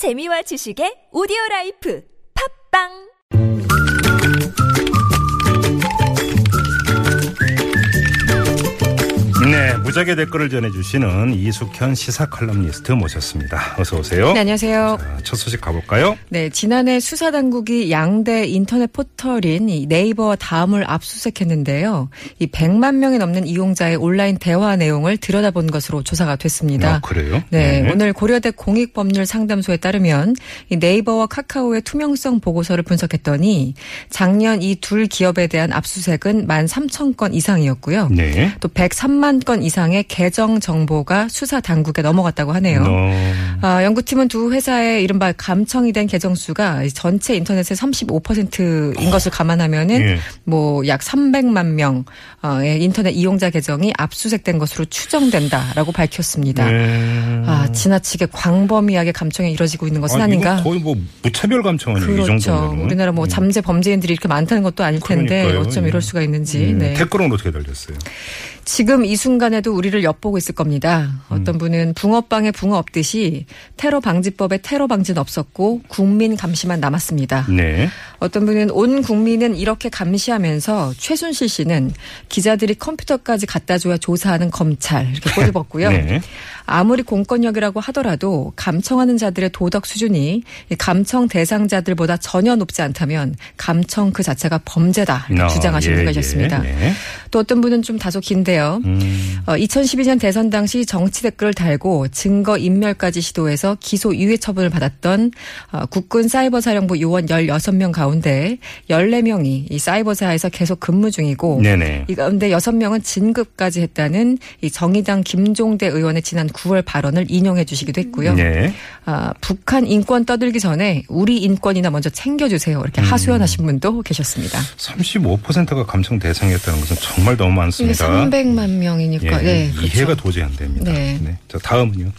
재미와 지식의 오디오 life. 팟빵 무적의 댓글을 전해주시는 이숙현 시사 칼럼니스트 모셨습니다. 어서 오세요. 네, 안녕하세요. 자, 첫 소식 가볼까요? 네, 지난해 수사 당국이 양대 인터넷 포털인 이 네이버와 다음을 압수수색했는데요. 이 100만 명이 넘는 이용자의 온라인 대화 내용을 들여다본 것으로 조사가 됐습니다. 아, 그래요? 네, 오늘 고려대 공익법률 상담소에 따르면 이 네이버와 카카오의 투명성 보고서를 분석했더니 작년 이 둘 기업에 대한 압수수색은 1만 3천 건 이상이었고요. 네. 또 103만 건 이상 의 계정 정보가 수사 당국에 넘어갔다고 하네요. 어, 아, 연구팀은 두 회사의 이른바 감청이 된 계정 수가 전체 인터넷의 35%인 것을 감안하면은 예. 뭐약 300만 명의 인터넷 이용자 계정이 압수수색된 것으로 추정된다라고 밝혔습니다. 네. 아, 지나치게 광범위하게 감청이 이뤄지고 있는 것은 아, 아닌가? 거의 뭐 무차별 감청은 이 그렇죠. 정도면. 우리나라 뭐 잠재 범죄인들이 이렇게 많다는 것도 아닐 텐데 그러니까요. 어쩜 예. 이럴 수가 있는지. 음, 네. 댓글은 어떻게 달렸어요? 지금 이 순간에도 우리를 엿보고 있을 겁니다. 어떤 분은 붕어빵에 붕어 없듯이 테러 방지법에 테러 방지는 없었고 국민 감시만 남았습니다. 네. 어떤 분은 온 국민은 이렇게 감시하면서 최순실 씨는 기자들이 컴퓨터까지 갖다 줘야 조사하는 검찰 이렇게 꼬집었고요. 네. 아무리 공권력이라고 하더라도 감청하는 자들의 도덕 수준이 이 감청 대상자들보다 전혀 높지 않다면 감청 그 자체가 범죄다 이렇게 아, 주장하시는 예, 분이 계셨습니다. 예, 네. 또 어떤 분은 좀 다소 긴데요. 음, 어, 2012년 대선 당시 정치 댓글을 달고 증거 인멸까지 시도해서 기소 유예 처분을 받았던 어, 국군 사이버 사령부 요원 16명 가운데 14명이 이 사이버사에서 계속 근무 중이고 네네. 이 가운데 6명은 진급까지 했다는 이 정의당 김종대 의원의 지난 9월 발언을 인용해 주시기도 했고요. 네. 아, 북한 인권 떠들기 전에 우리 인권이나 먼저 챙겨주세요. 이렇게 하소연하신 분도 계셨습니다. 35%가 감청 대상이었다는 것은 정말 너무 많습니다. 300만 명이니까. 예, 네, 그렇죠. 이해가 도저히 안 됩니다. 네. 자, 다음은요.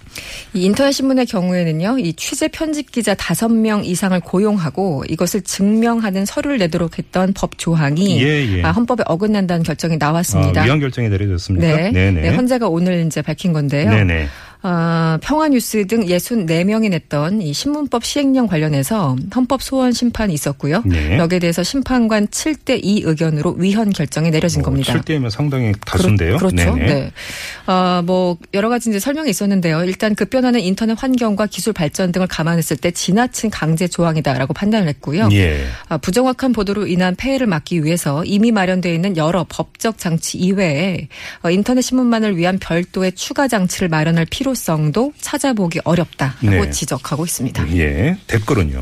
이 인터넷 신문의 경우에는요, 이 취재 편집 기자 5명 이상을 고용하고 이것을 증명하는 서류를 내도록 했던 법 조항이 예, 예. 아, 헌법에 어긋난다는 결정이 나왔습니다. 아, 위헌 결정이 내려졌습니까? 네. 네네. 네, 헌재가 오늘 이제 밝힌 건데요. 네네. 아, 평화뉴스 등 64명이 냈던 이 신문법 시행령 관련해서 헌법 소원 심판이 있었고요. 네. 여기에 대해서 심판관 7대 2 의견으로 위헌 결정이 내려진 겁니다. 7대면 상당히 다수인데요. 그렇, 죠 네네. 네. 아, 뭐 여러 가지 이제 설명이 있었는데요. 일단 급변하는 인터넷 환경과 기술 발전 등을 감안했을 때 지나친 강제 조항이다라고 판단을 했고요. 예. 아, 부정확한 보도로 인한 폐해를 막기 위해서 이미 마련되어 있는 여러 법적 장치 이외에 어, 인터넷 신문만을 위한 별도의 추가 장치를 마련할 필요 성도 찾아보기 어렵다라고 네. 지적하고 있습니다. 예. 댓글은요.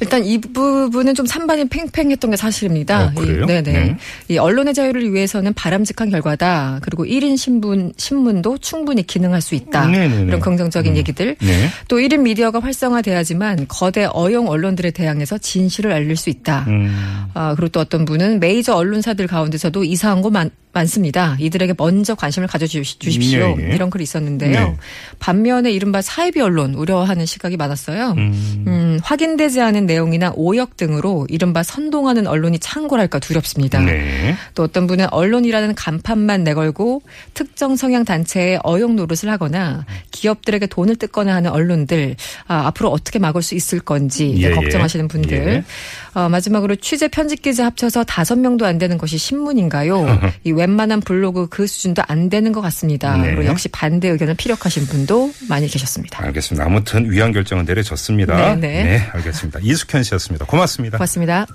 일단 이 부분은 좀 산반이 팽팽했던 게 사실입니다. 어, 그래요? 이, 네네. 네. 이 언론의 자유를 위해서는 바람직한 결과다. 그리고 1인 신문 신문도 충분히 기능할 수 있다. 네네네. 이런 긍정적인 얘기들. 네. 또 1인 미디어가 활성화돼야지만 거대 어용 언론들에 대항해서 진실을 알릴 수 있다. 음. 아, 그리고 또 어떤 분은 메이저 언론사들 가운데서도 이상한 거 많, 많습니다. 이들에게 먼저 관심을 가져주십시오. 예, 예. 이런 글이 있었는데요. 네. 반면에 이른바 사이비 언론 우려하는 시각이 많았어요. 음. 음, 확인되지 않은 내용이나 오역 등으로 이른바 선동하는 언론이 창궐할까 두렵습니다. 네. 또 어떤 분은 언론이라는 간판만 내걸고 특정 성향 단체에 어용 노릇을 하거나 기업들에게 돈을 뜯거나 하는 언론들 아, 앞으로 어떻게 막을 수 있을 건지 예, 예. 걱정하시는 분들. 예. 어, 마지막으로 취재 편집 기자 합쳐서 다섯 명도 안 되는 것이 신문인가요? 이 웬만한 블로그 그 수준도 안 되는 것 같습니다. 네. 그리고 역시 반대 의견을 피력하신 분도 많이 계셨습니다. 알겠습니다. 아무튼 위헌 결정은 내려졌습니다. 네, 네. 네, 알겠습니다. 이숙현 씨였습니다. 고맙습니다. 고맙습니다.